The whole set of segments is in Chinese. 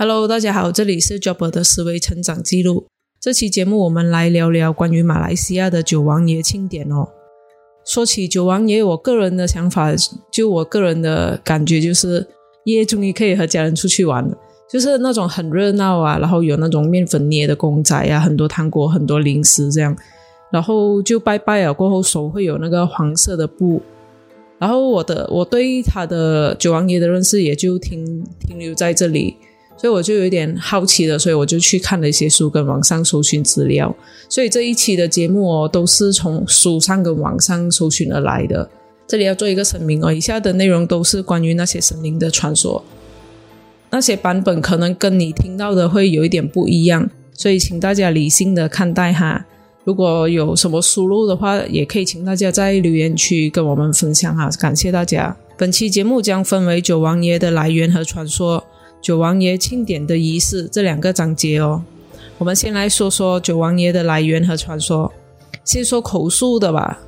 Hello，大家好，这里是 Job 的思维成长记录。这期节目我们来聊聊关于马来西亚的九王爷庆典哦。说起九王爷，我个人的想法，就我个人的感觉就是，耶，终于可以和家人出去玩了，就是那种很热闹啊，然后有那种面粉捏的公仔啊，很多糖果，很多零食这样，然后就拜拜了过后，手会有那个黄色的布。然后我的我对他的九王爷的认识也就停停留在这里，所以我就有点好奇了，所以我就去看了一些书，跟网上搜寻资料。所以这一期的节目哦，都是从书上跟网上搜寻而来的。这里要做一个声明哦，以下的内容都是关于那些神灵的传说，那些版本可能跟你听到的会有一点不一样，所以请大家理性的看待哈。如果有什么输入的话，也可以请大家在留言区跟我们分享哈，感谢大家。本期节目将分为九王爷的来源和传说、九王爷庆典的仪式这两个章节哦。我们先来说说九王爷的来源和传说，先说口述的吧，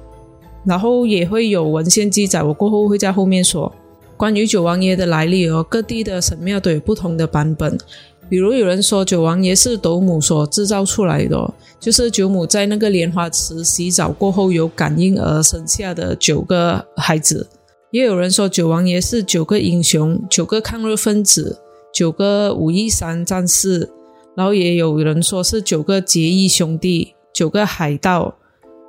然后也会有文献记载，我过后会在后面说关于九王爷的来历哦。各地的神庙都有不同的版本。比如有人说九王爷是斗母所制造出来的，就是九母在那个莲花池洗澡过后有感应而生下的九个孩子。也有人说九王爷是九个英雄、九个抗日分子、九个武夷山战士，然后也有人说是九个结义兄弟、九个海盗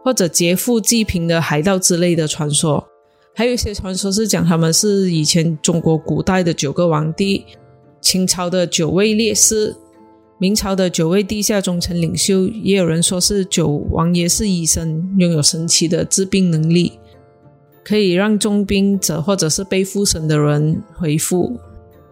或者劫富济贫的海盗之类的传说。还有一些传说是讲他们是以前中国古代的九个皇帝。清朝的九位烈士，明朝的九位地下忠臣领袖，也有人说是九王爷是医生，拥有神奇的治病能力，可以让重病者或者是被附身的人恢复。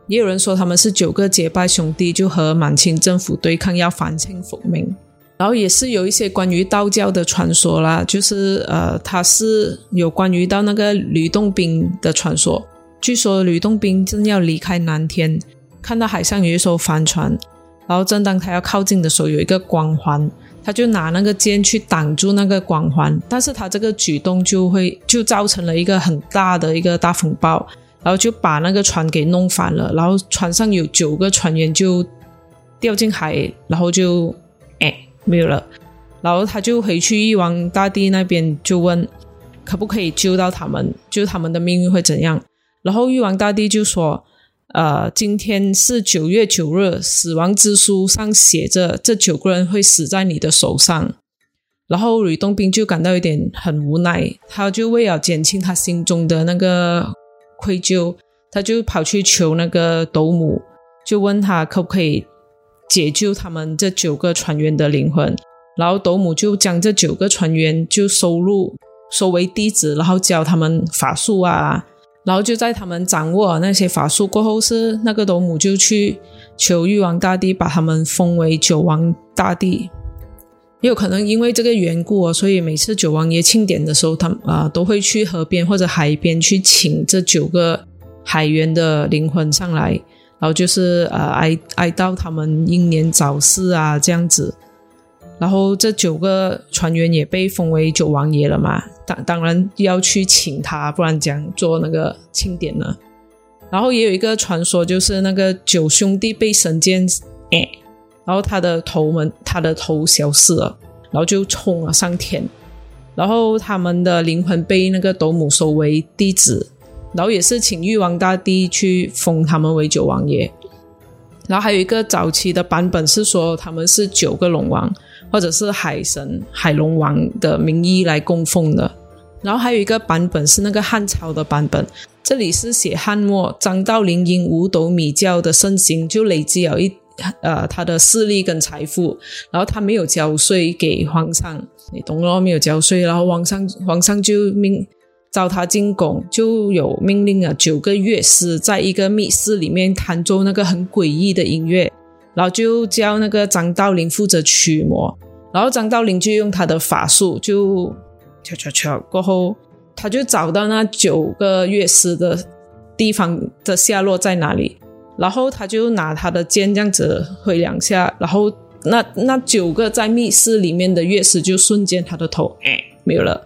也有人说他们是九个结拜兄弟，就和满清政府对抗，要反清复明。然后也是有一些关于道教的传说啦，就是呃，他是有关于到那个吕洞宾的传说。据说吕洞宾正要离开南天。看到海上有一艘帆船，然后正当他要靠近的时候，有一个光环，他就拿那个剑去挡住那个光环，但是他这个举动就会就造成了一个很大的一个大风暴，然后就把那个船给弄翻了，然后船上有九个船员就掉进海，然后就哎没有了，然后他就回去玉皇大帝那边就问可不可以救到他们，就他们的命运会怎样，然后玉皇大帝就说。呃，今天是九月九日，死亡之书上写着这九个人会死在你的手上。然后吕洞宾就感到有点很无奈，他就为了减轻他心中的那个愧疚，他就跑去求那个斗母，就问他可不可以解救他们这九个船员的灵魂。然后斗母就将这九个船员就收入收为弟子，然后教他们法术啊。然后就在他们掌握那些法术过后，是那个斗母就去求玉皇大帝把他们封为九王大帝。也有可能因为这个缘故啊所以每次九王爷庆典的时候，他啊都会去河边或者海边去请这九个海员的灵魂上来，然后就是呃哀哀悼他们英年早逝啊这样子。然后这九个船员也被封为九王爷了嘛，当当然要去请他，不然讲做那个庆典呢。然后也有一个传说，就是那个九兄弟被神剑哎，然后他的头们他的头消失了，然后就冲了上天，然后他们的灵魂被那个斗母收为弟子，然后也是请玉皇大帝去封他们为九王爷。然后还有一个早期的版本是说他们是九个龙王。或者是海神海龙王的名义来供奉的，然后还有一个版本是那个汉朝的版本，这里是写汉末张道陵因五斗米教的盛行，就累积了一呃他的势力跟财富，然后他没有交税给皇上，你懂了没有交税，然后皇上皇上就命召他进宫，就有命令了九个乐师在一个密室里面弹奏那个很诡异的音乐。然后就叫那个张道陵负责驱魔，然后张道陵就用他的法术，就敲敲敲过后，他就找到那九个乐师的地方的下落在哪里，然后他就拿他的剑这样子挥两下，然后那那九个在密室里面的乐师就瞬间他的头哎没有了，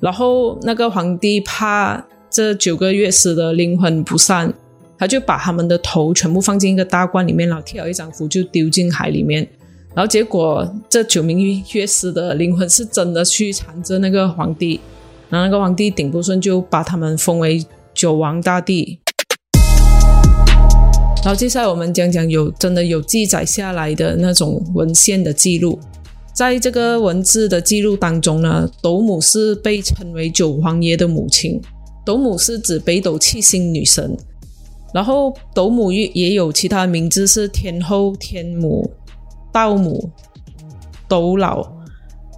然后那个皇帝怕这九个乐师的灵魂不散。他就把他们的头全部放进一个大罐里面，然后贴了一张符就丢进海里面。然后结果这九名乐师的灵魂是真的去缠着那个皇帝，然后那个皇帝顶不顺就把他们封为九王大帝。然后接下来我们讲讲有真的有记载下来的那种文献的记录，在这个文字的记录当中呢，斗母是被称为九皇爷的母亲。斗母是指北斗七星女神，然后斗母也也有其他名字是天后、天母、道母、斗老。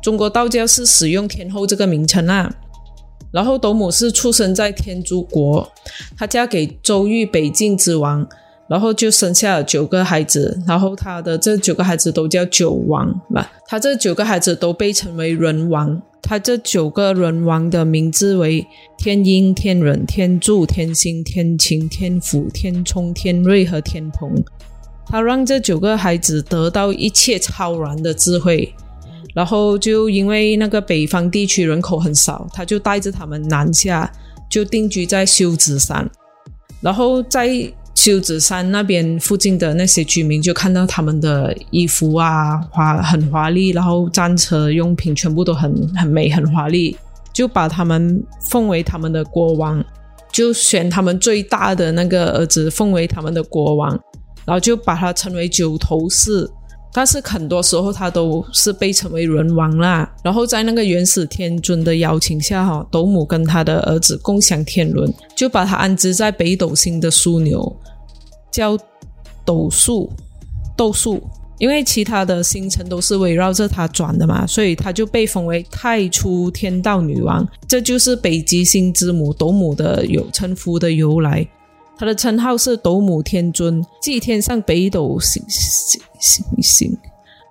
中国道教是使用天后这个名称啊。然后斗母是出生在天竺国，她嫁给周玉北境之王。然后就生下了九个孩子，然后他的这九个孩子都叫九王吧。他这九个孩子都被称为人王。他这九个人王的名字为天鹰、天人、天柱、天星、天晴、天福、天冲、天瑞和天蓬。他让这九个孩子得到一切超然的智慧。然后就因为那个北方地区人口很少，他就带着他们南下，就定居在休止山。然后在修子山那边附近的那些居民就看到他们的衣服啊，华很华丽，然后战车用品全部都很很美很华丽，就把他们奉为他们的国王，就选他们最大的那个儿子奉为他们的国王，然后就把他称为九头氏。但是很多时候他都是被称为人王啦。然后在那个元始天尊的邀请下，哈，斗母跟他的儿子共享天伦，就把他安置在北斗星的枢纽，叫斗数，斗数。因为其他的星辰都是围绕着他转的嘛，所以他就被封为太初天道女王。这就是北极星之母斗母的有称呼的由来。他的称号是斗母天尊，即天上北斗星星星星，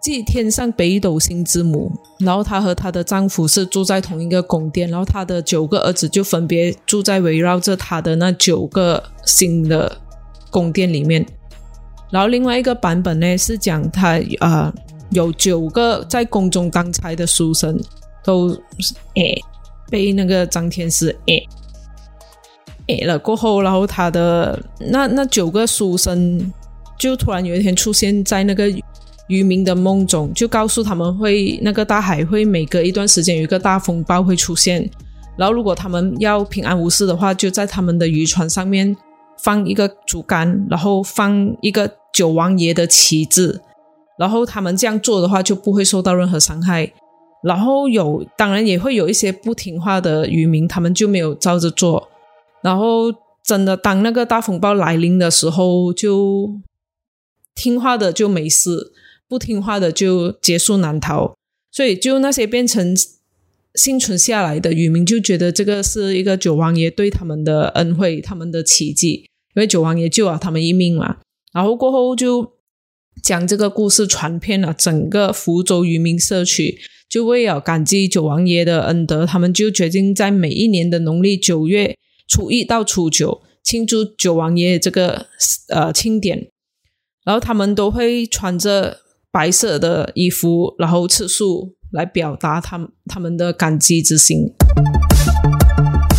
即天上北斗星之母。然后她和她的丈夫是住在同一个宫殿，然后她的九个儿子就分别住在围绕着她的那九个星的宫殿里面。然后另外一个版本呢是讲他啊有九个在宫中当差的书生都诶被那个张天师诶。没了过后，然后他的那那九个书生就突然有一天出现在那个渔民的梦中，就告诉他们会那个大海会每隔一段时间有一个大风暴会出现，然后如果他们要平安无事的话，就在他们的渔船上面放一个竹竿，然后放一个九王爷的旗帜，然后他们这样做的话就不会受到任何伤害。然后有当然也会有一些不听话的渔民，他们就没有照着做。然后，真的当那个大风暴来临的时候，就听话的就没事，不听话的就结束难逃。所以，就那些变成幸存下来的渔民，就觉得这个是一个九王爷对他们的恩惠，他们的奇迹，因为九王爷救了他们一命嘛。然后过后就将这个故事传遍了整个福州渔民社区，就为了感激九王爷的恩德，他们就决定在每一年的农历九月。初一到初九庆祝九王爷这个呃庆典，然后他们都会穿着白色的衣服，然后吃素来表达他们他们的感激之心。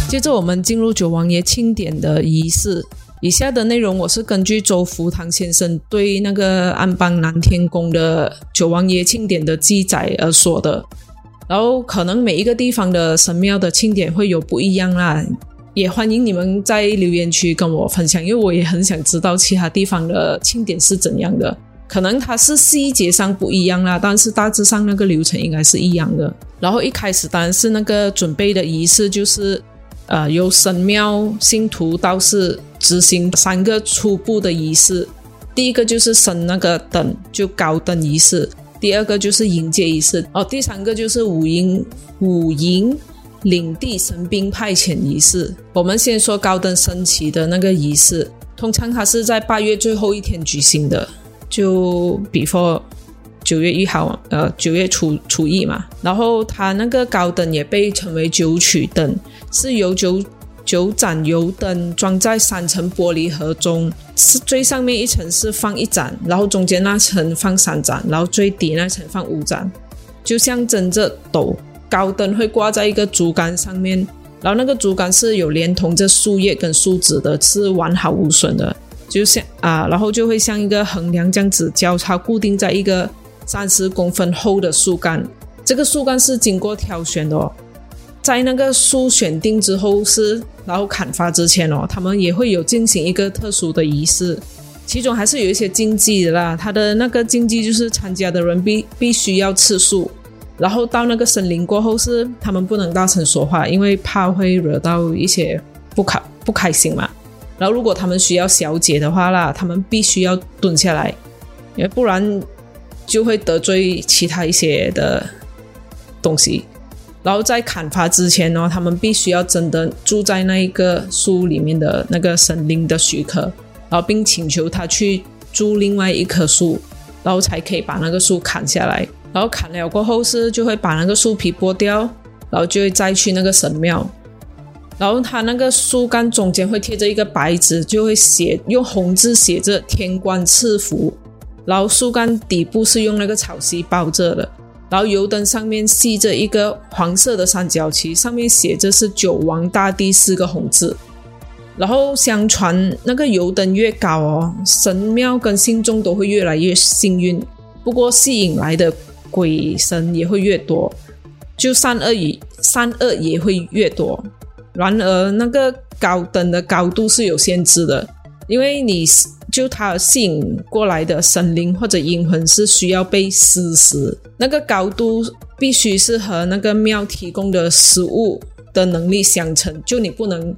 接着我们进入九王爷庆典的仪式，以下的内容我是根据周福堂先生对那个安邦南天宫的九王爷庆典的记载而说的，然后可能每一个地方的神庙的庆典会有不一样啦。也欢迎你们在留言区跟我分享，因为我也很想知道其他地方的庆典是怎样的。可能它是细节上不一样啦，但是大致上那个流程应该是一样的。然后一开始当然是那个准备的仪式，就是呃由神庙信徒道士执行三个初步的仪式。第一个就是升那个灯，就高灯仪式；第二个就是迎接仪式；哦，第三个就是五营五营。领地神兵派遣仪式，我们先说高登升旗的那个仪式，通常它是在八月最后一天举行的，就 before 九月一号，呃，九月初初一嘛。然后它那个高灯也被称为九曲灯，是由九九盏油灯装在三层玻璃盒中，是最上面一层是放一盏，然后中间那层放三盏，然后最底那层放五盏，就象征着斗。高灯会挂在一个竹竿上面，然后那个竹竿是有连同着树叶跟树枝的，是完好无损的，就像啊，然后就会像一个横梁这样子交叉固定在一个三十公分厚的树干。这个树干是经过挑选的，哦，在那个树选定之后是，然后砍伐之前哦，他们也会有进行一个特殊的仪式，其中还是有一些禁忌的啦。他的那个禁忌就是参加的人必必须要吃素。然后到那个森林过后，是他们不能大声说话，因为怕会惹到一些不开不开心嘛。然后如果他们需要小姐的话啦，他们必须要蹲下来，因为不然就会得罪其他一些的东西。然后在砍伐之前呢，他们必须要真的住在那一个树里面的那个森林的许可，然后并请求他去住另外一棵树，然后才可以把那个树砍下来。然后砍了过后是就会把那个树皮剥掉，然后就会再去那个神庙，然后它那个树干中间会贴着一个白纸，就会写用红字写着“天官赐福”，然后树干底部是用那个草席包着的，然后油灯上面系着一个黄色的三角旗，上面写着是“九王大帝”四个红字，然后相传那个油灯越高哦，神庙跟信众都会越来越幸运，不过吸引来的。鬼神也会越多，就善恶也善恶也会越多。然而，那个高灯的高度是有限制的，因为你就它吸引过来的神灵或者阴魂是需要被施食，那个高度必须是和那个庙提供的食物的能力相称。就你不能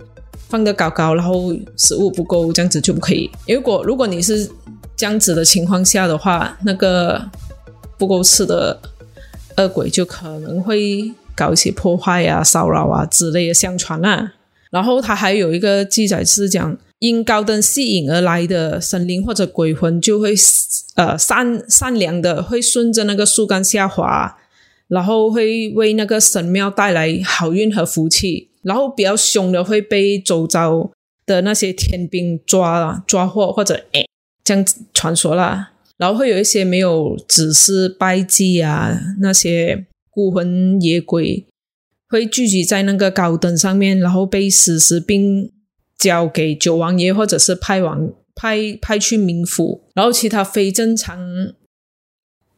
放得高高，然后食物不够，这样子就不可以。如果如果你是这样子的情况下的话，那个。不够吃的恶鬼就可能会搞一些破坏啊、骚扰啊之类的相传啊。然后他还有一个记载是讲，因高灯吸引而来的神灵或者鬼魂就会呃善善良的会顺着那个树干下滑，然后会为那个神庙带来好运和福气。然后比较凶的会被周遭的那些天兵抓了抓获或者哎这样子传说啦。然后会有一些没有指示拜祭啊，那些孤魂野鬼会聚集在那个高灯上面，然后被死尸并交给九王爷，或者是派往派派去冥府。然后其他非正常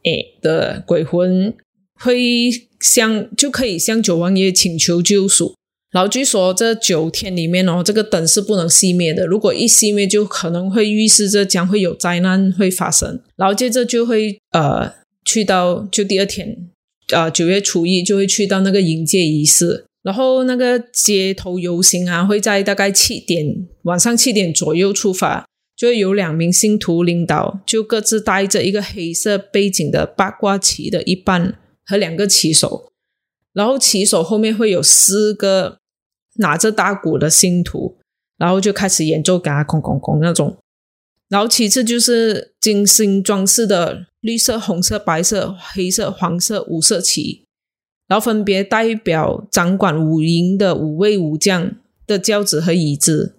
诶的鬼魂会向就可以向九王爷请求救赎。然后据说这九天里面哦，这个灯是不能熄灭的。如果一熄灭，就可能会预示着将会有灾难会发生。然后接着就会呃去到就第二天，呃九月初一就会去到那个迎接仪式。然后那个街头游行啊，会在大概七点晚上七点左右出发，就会有两名信徒领导，就各自带着一个黑色背景的八卦旗的一半和两个旗手，然后旗手后面会有四个。拿着大鼓的信徒，然后就开始演奏，嘎空空空那种。然后其次就是精心装饰的绿色、红色、白色、黑色、黄色五色旗，然后分别代表掌管五营的五位武将的轿子和椅子。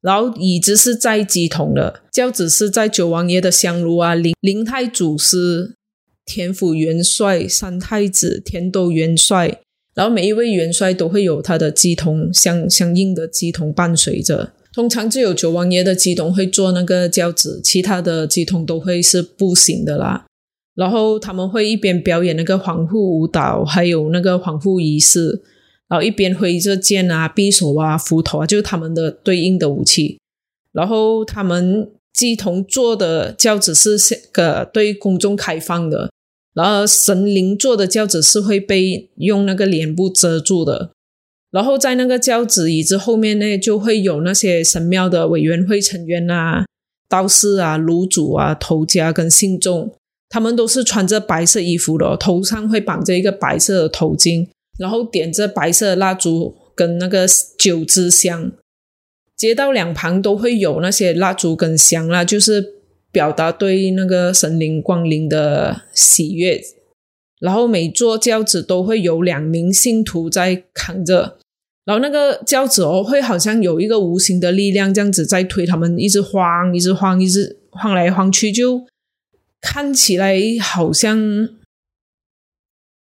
然后椅子是在鸡同的，轿子是在九王爷的香炉啊，灵灵太祖师、田府元帅、三太子、田斗元帅。然后每一位元帅都会有他的机童相相应的机童伴随着，通常只有九王爷的机童会坐那个轿子，其他的机童都会是步行的啦。然后他们会一边表演那个皇后舞蹈，还有那个皇后仪式，然后一边挥着剑啊、匕首啊、斧头啊，就是他们的对应的武器。然后他们机童坐的轿子是个对公众开放的。然后神灵坐的轿子是会被用那个帘布遮住的，然后在那个轿子椅子后面呢，就会有那些神庙的委员会成员啊、道士啊、炉主啊、头家跟信众，他们都是穿着白色衣服的，头上会绑着一个白色的头巾，然后点着白色蜡烛跟那个九支香，街道两旁都会有那些蜡烛跟香啦，就是。表达对那个神灵光临的喜悦，然后每座轿子都会有两名信徒在扛着，然后那个轿子哦会好像有一个无形的力量这样子在推他们，一直晃，一直晃，一直晃来晃去，就看起来好像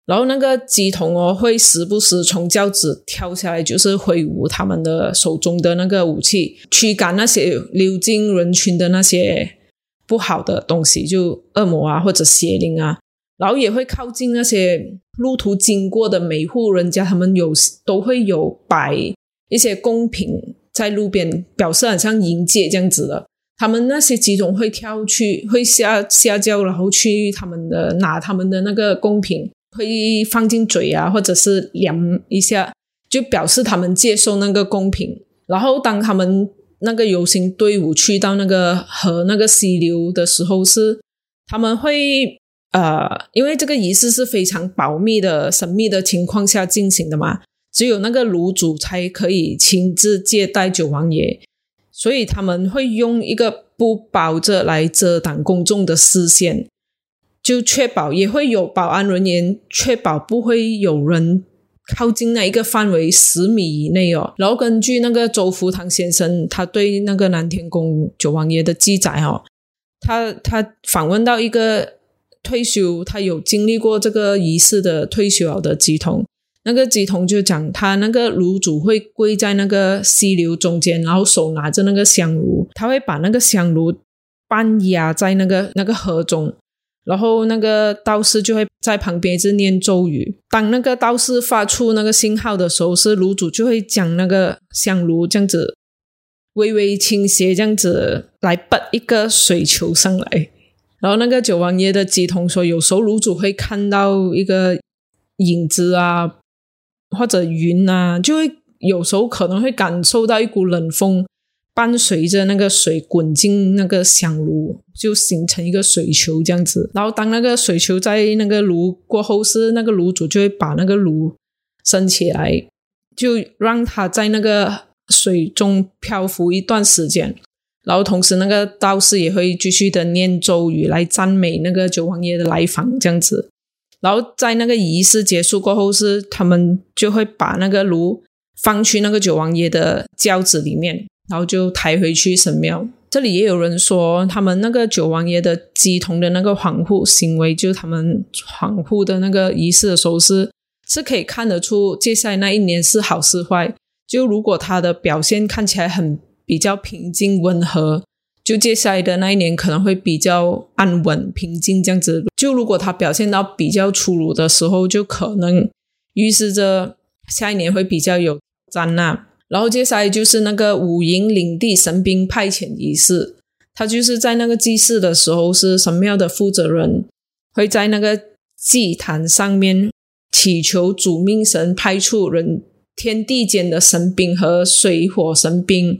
然后那个鸡童哦，会时不时从轿子跳下来，就是挥舞他们的手中的那个武器，驱赶那些溜进人群的那些不好的东西，就恶魔啊或者邪灵啊。然后也会靠近那些路途经过的每户人家，他们有都会有摆一些贡品在路边，表示很像迎接这样子的。他们那些鸡童会跳去，会下下轿，然后去他们的拿他们的那个贡品。会放进嘴啊，或者是量一下，就表示他们接受那个贡品。然后当他们那个游行队伍去到那个河那个溪流的时候，是他们会呃，因为这个仪式是非常保密的、神秘的情况下进行的嘛，只有那个炉主才可以亲自接待九王爷，所以他们会用一个布包着来遮挡公众的视线。就确保也会有保安人员确保不会有人靠近那一个范围十米以内哦。然后根据那个周福堂先生他对那个南天宫九王爷的记载哦，他他访问到一个退休他有经历过这个仪式的退休的乩童，那个乩童就讲他那个炉主会跪在那个溪流中间，然后手拿着那个香炉，他会把那个香炉半压在那个那个河中。然后那个道士就会在旁边一直念咒语。当那个道士发出那个信号的时候，是炉主就会将那个香炉这样子微微倾斜，这样子来拔一个水球上来。然后那个九王爷的乩童说，有时候炉主会看到一个影子啊，或者云啊，就会有时候可能会感受到一股冷风。伴随着那个水滚进那个香炉，就形成一个水球这样子。然后当那个水球在那个炉过后，是那个炉主就会把那个炉升起来，就让它在那个水中漂浮一段时间。然后同时那个道士也会继续的念咒语来赞美那个九王爷的来访这样子。然后在那个仪式结束过后，是他们就会把那个炉放去那个九王爷的轿子里面。然后就抬回去神庙。这里也有人说，他们那个九王爷的鸡童的那个防护行为，就是他们防护的那个仪式的时候，是是可以看得出接下来那一年是好是坏。就如果他的表现看起来很比较平静温和，就接下来的那一年可能会比较安稳平静这样子。就如果他表现到比较粗鲁的时候，就可能预示着下一年会比较有灾难。然后接下来就是那个五营领地神兵派遣仪式，他就是在那个祭祀的时候，是神庙的负责人会在那个祭坛上面祈求主命神派出人天地间的神兵和水火神兵，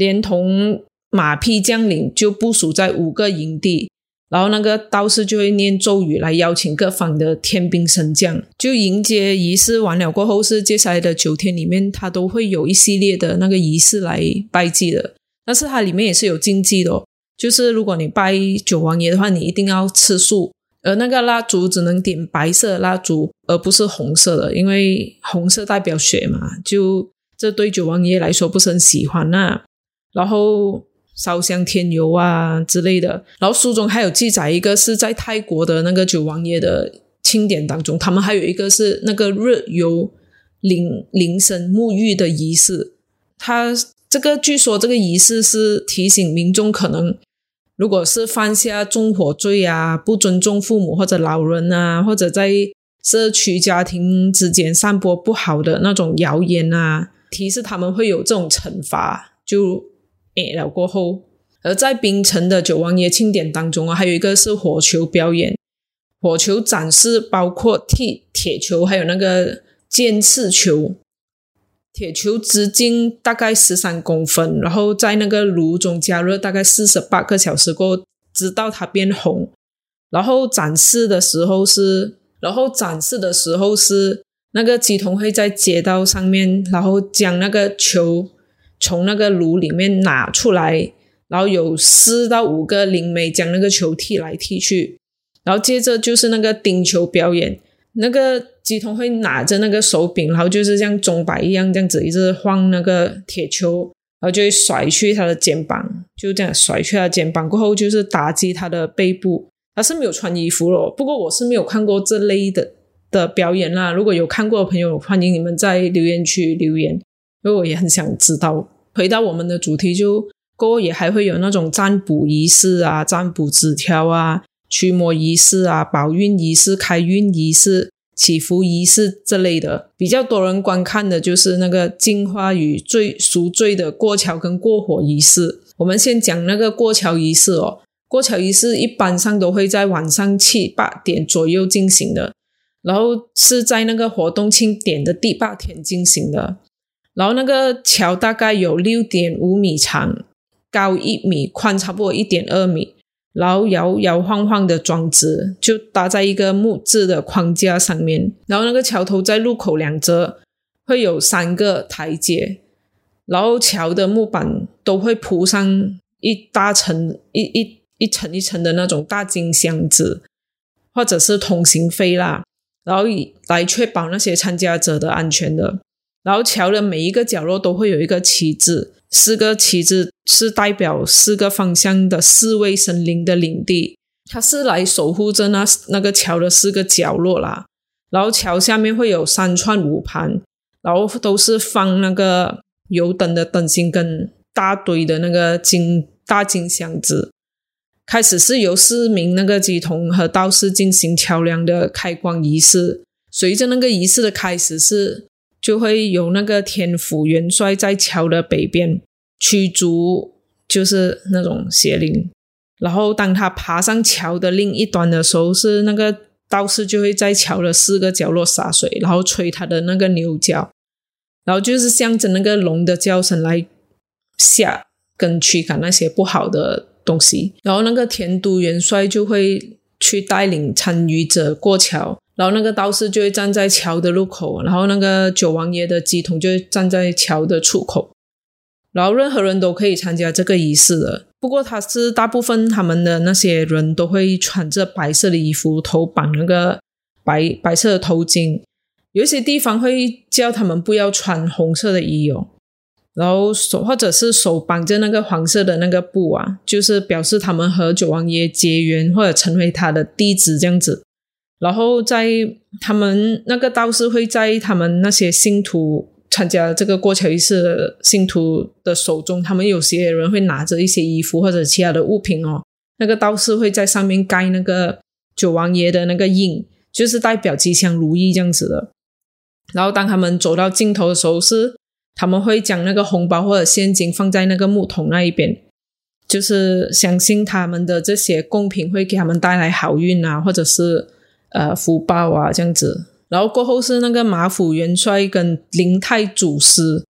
连同马匹将领，就部署在五个营地。然后那个道士就会念咒语来邀请各方的天兵神将，就迎接仪式完了过后，是接下来的九天里面，他都会有一系列的那个仪式来拜祭的。但是它里面也是有禁忌的，就是如果你拜九王爷的话，你一定要吃素，而那个蜡烛只能点白色蜡烛，而不是红色的，因为红色代表血嘛，就这对九王爷来说不是很喜欢呐。然后。烧香添油啊之类的，然后书中还有记载一个是在泰国的那个九王爷的庆典当中，他们还有一个是那个热油灵灵神沐浴的仪式。他这个据说这个仪式是提醒民众，可能如果是犯下纵火罪啊、不尊重父母或者老人啊，或者在社区家庭之间散播不好的那种谣言啊，提示他们会有这种惩罚。就诶了过后，而在槟城的九王爷庆典当中啊，还有一个是火球表演。火球展示包括踢铁球，还有那个尖刺球。铁球直径大概十三公分，然后在那个炉中加热大概四十八个小时过后，直到它变红。然后展示的时候是，然后展示的时候是那个机童会在街道上面，然后将那个球。从那个炉里面拿出来，然后有四到五个灵媒将那个球踢来踢去，然后接着就是那个钉球表演。那个吉童会拿着那个手柄，然后就是像钟摆一样这样子一直晃那个铁球，然后就会甩去他的肩膀，就这样甩去他肩膀过后就是打击他的背部。他是没有穿衣服了，不过我是没有看过这类的的表演啦。如果有看过的朋友，欢迎你们在留言区留言，因为我也很想知道。回到我们的主题，就过也还会有那种占卜仪式啊、占卜纸条啊、驱魔仪式啊、保运仪式、开运仪式。祈福仪式这类的，比较多人观看的就是那个净化与罪赎罪的过桥跟过火仪式。我们先讲那个过桥仪式哦，过桥仪式一般上都会在晚上七八点左右进行的，然后是在那个活动庆典的第八天进行的。然后那个桥大概有六点五米长，高一米，宽差不多一点二米。然后摇摇晃晃的装置就搭在一个木质的框架上面，然后那个桥头在路口两侧会有三个台阶，然后桥的木板都会铺上一大层一一一层一层的那种大金箱子，或者是通行费啦，然后以来确保那些参加者的安全的。然后桥的每一个角落都会有一个旗帜。四个旗子是代表四个方向的四位神灵的领地，它是来守护着那那个桥的四个角落啦。然后桥下面会有三串五盘，然后都是放那个油灯的灯芯跟大堆的那个金大金箱子。开始是由四名那个乩童和道士进行桥梁的开光仪式，随着那个仪式的开始是。就会有那个天府元帅在桥的北边驱逐，就是那种邪灵。然后当他爬上桥的另一端的时候，是那个道士就会在桥的四个角落洒水，然后吹他的那个牛角，然后就是象征那个龙的叫声来吓跟驱赶那些不好的东西。然后那个田都元帅就会去带领参与者过桥。然后那个道士就会站在桥的入口，然后那个九王爷的乩童就会站在桥的出口，然后任何人都可以参加这个仪式的。不过他是大部分他们的那些人都会穿着白色的衣服，头绑那个白白色的头巾。有一些地方会叫他们不要穿红色的衣哦，然后手或者是手绑着那个黄色的那个布啊，就是表示他们和九王爷结缘或者成为他的弟子这样子。然后在他们那个道士会在他们那些信徒参加这个过桥仪式的信徒的手中，他们有些人会拿着一些衣服或者其他的物品哦。那个道士会在上面盖那个九王爷的那个印，就是代表吉祥如意这样子的。然后当他们走到尽头的时候，是他们会将那个红包或者现金放在那个木桶那一边，就是相信他们的这些贡品会给他们带来好运啊，或者是。呃，福报啊，这样子，然后过后是那个马府元帅跟灵太祖师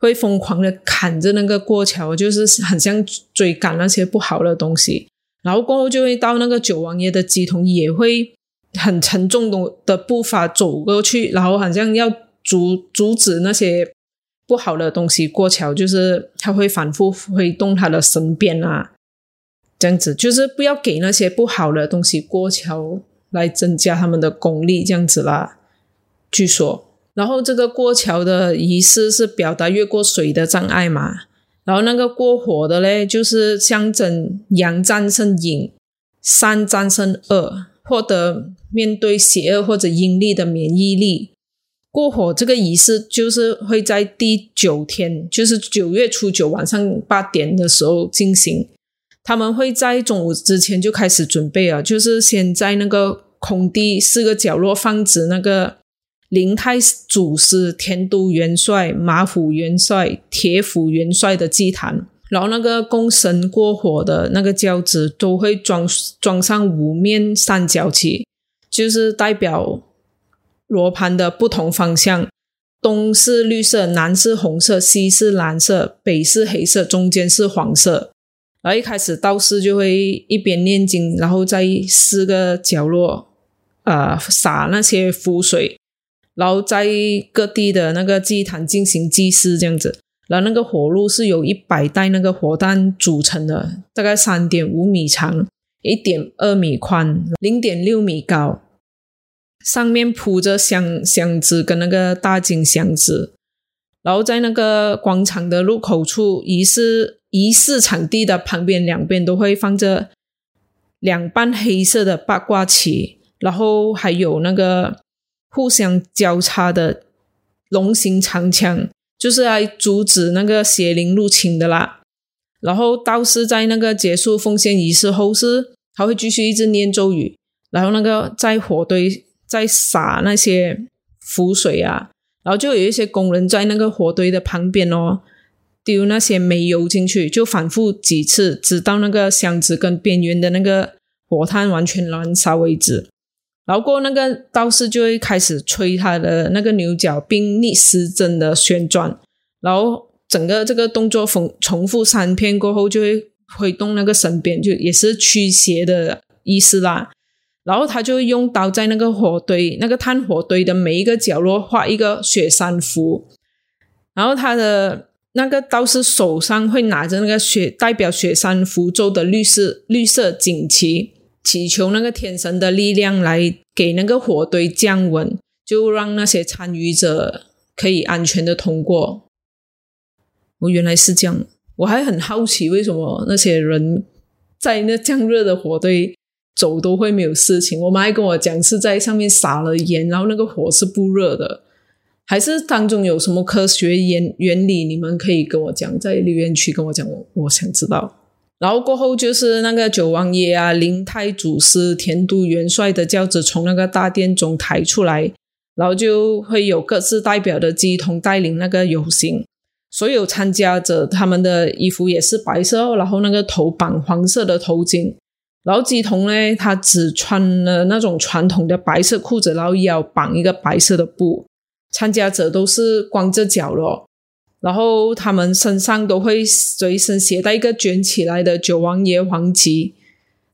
会疯狂的砍着那个过桥，就是很像追赶那些不好的东西。然后过后就会到那个九王爷的机筒，也会很沉重的的步伐走过去，然后好像要阻阻止那些不好的东西过桥，就是他会反复挥动他的神鞭啊，这样子，就是不要给那些不好的东西过桥。来增加他们的功力，这样子啦。据说，然后这个过桥的仪式是表达越过水的障碍嘛。然后那个过火的嘞，就是象征阳战胜阴，三战胜恶，获得面对邪恶或者阴力的免疫力。过火这个仪式就是会在第九天，就是九月初九晚上八点的时候进行。他们会在中午之前就开始准备啊，就是先在那个。空地四个角落放置那个灵太祖师、天都元帅、马府元帅、铁府元帅的祭坛，然后那个供神过火的那个轿子都会装装上五面三角旗，就是代表罗盘的不同方向：东是绿色，南是红色，西是蓝色，北是黑色，中间是黄色。然后一开始道士就会一边念经，然后在四个角落。呃，洒那些符水，然后在各地的那个祭坛进行祭祀，这样子。然后那个火炉是由一百袋那个火弹组成的，大概三点五米长，一点二米宽，零点六米高，上面铺着香箱子跟那个大金箱子。然后在那个广场的入口处，仪式仪式场地的旁边两边都会放着两半黑色的八卦旗。然后还有那个互相交叉的龙形长枪，就是来阻止那个邪灵入侵的啦。然后道士在那个结束奉献仪式后，是他会继续一直念咒语，然后那个在火堆在撒那些符水啊，然后就有一些工人在那个火堆的旁边哦。丢那些煤油进去，就反复几次，直到那个箱子跟边缘的那个火炭完全燃烧为止。然后过那个道士就会开始吹他的那个牛角，并逆时针的旋转。然后整个这个动作重重复三遍过后，就会挥动那个神鞭，就也是驱邪的意思啦。然后他就用刀在那个火堆、那个炭火堆的每一个角落画一个雪山符。然后他的。那个道士手上会拿着那个雪代表雪山符咒的绿色绿色锦旗，祈求那个天神的力量来给那个火堆降温，就让那些参与者可以安全的通过。我原来是这样，我还很好奇为什么那些人在那降热的火堆走都会没有事情。我妈还跟我讲是在上面撒了盐，然后那个火是不热的。还是当中有什么科学原原理？你们可以跟我讲，在留言区跟我讲，我我想知道。然后过后就是那个九王爷啊、灵太祖师、田都元帅的轿子从那个大殿中抬出来，然后就会有各自代表的鸡童带领那个游行。所有参加者他们的衣服也是白色，然后那个头绑黄色的头巾。然后鸡童呢，他只穿了那种传统的白色裤子，然后腰绑一个白色的布。参加者都是光着脚咯，然后他们身上都会随身携带一个卷起来的九王爷黄旗，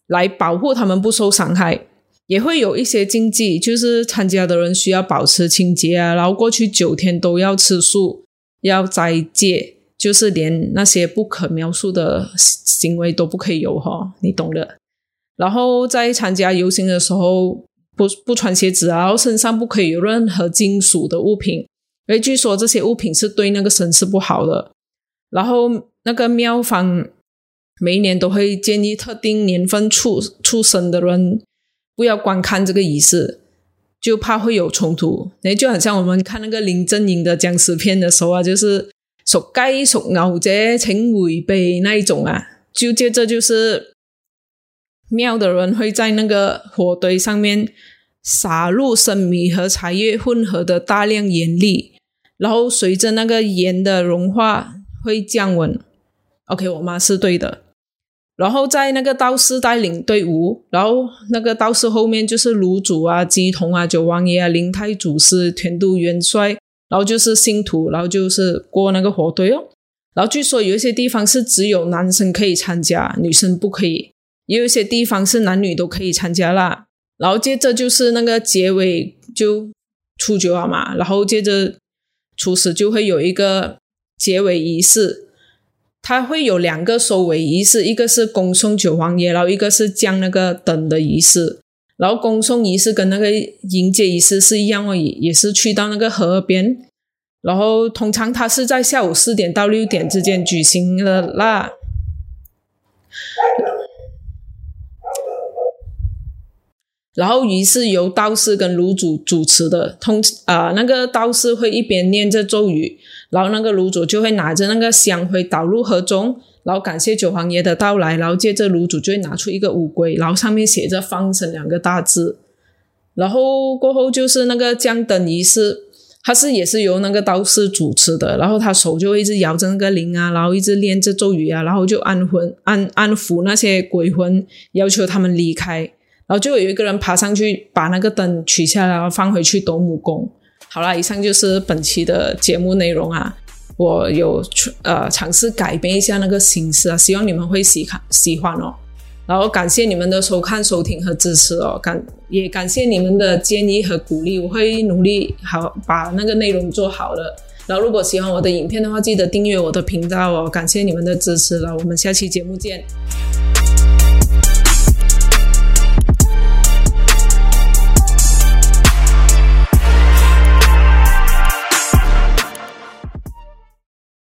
来保护他们不受伤害。也会有一些禁忌，就是参加的人需要保持清洁啊，然后过去九天都要吃素，要斋戒，就是连那些不可描述的行为都不可以有哈，你懂的。然后在参加游行的时候。不不穿鞋子，然后身上不可以有任何金属的物品，因为据说这些物品是对那个神是不好的。然后那个庙方每一年都会建议特定年份出出生的人不要观看这个仪式，就怕会有冲突。哎，就很像我们看那个林正英的僵尸片的时候啊，就是属鸡属牛者请回避那一种啊。就接着就是庙的人会在那个火堆上面。撒入生米和茶叶混合的大量盐粒，然后随着那个盐的融化会降温。OK，我妈是对的。然后在那个道士带领队伍，然后那个道士后面就是炉主啊、鸡童啊、九王爷啊、灵太祖师、天都元帅，然后就是信徒，然后就是过那个火堆哦。然后据说有一些地方是只有男生可以参加，女生不可以；也有一些地方是男女都可以参加啦。然后接着就是那个结尾就初九啊嘛，然后接着初十就会有一个结尾仪式，它会有两个收尾仪式，一个是恭送九王爷，然后一个是降那个灯的仪式。然后恭送仪式跟那个迎接仪式是一样哦，也也是去到那个河边，然后通常它是在下午四点到六点之间举行的啦。然后仪式由道士跟炉主主持的，通啊那个道士会一边念着咒语，然后那个炉主就会拿着那个香灰倒入河中，然后感谢九皇爷的到来，然后接着炉主就会拿出一个乌龟，然后上面写着“放生”两个大字，然后过后就是那个降灯仪式，他是也是由那个道士主持的，然后他手就会一直摇着那个铃啊，然后一直念着咒语啊，然后就安魂安安抚那些鬼魂，要求他们离开。然后就有一个人爬上去，把那个灯取下来，然后放回去斗母宫。好了，以上就是本期的节目内容啊。我有呃尝试改变一下那个形式啊，希望你们会喜看喜欢哦。然后感谢你们的收看、收听和支持哦，感也感谢你们的建议和鼓励，我会努力好把那个内容做好了。然后如果喜欢我的影片的话，记得订阅我的频道哦。感谢你们的支持了，我们下期节目见。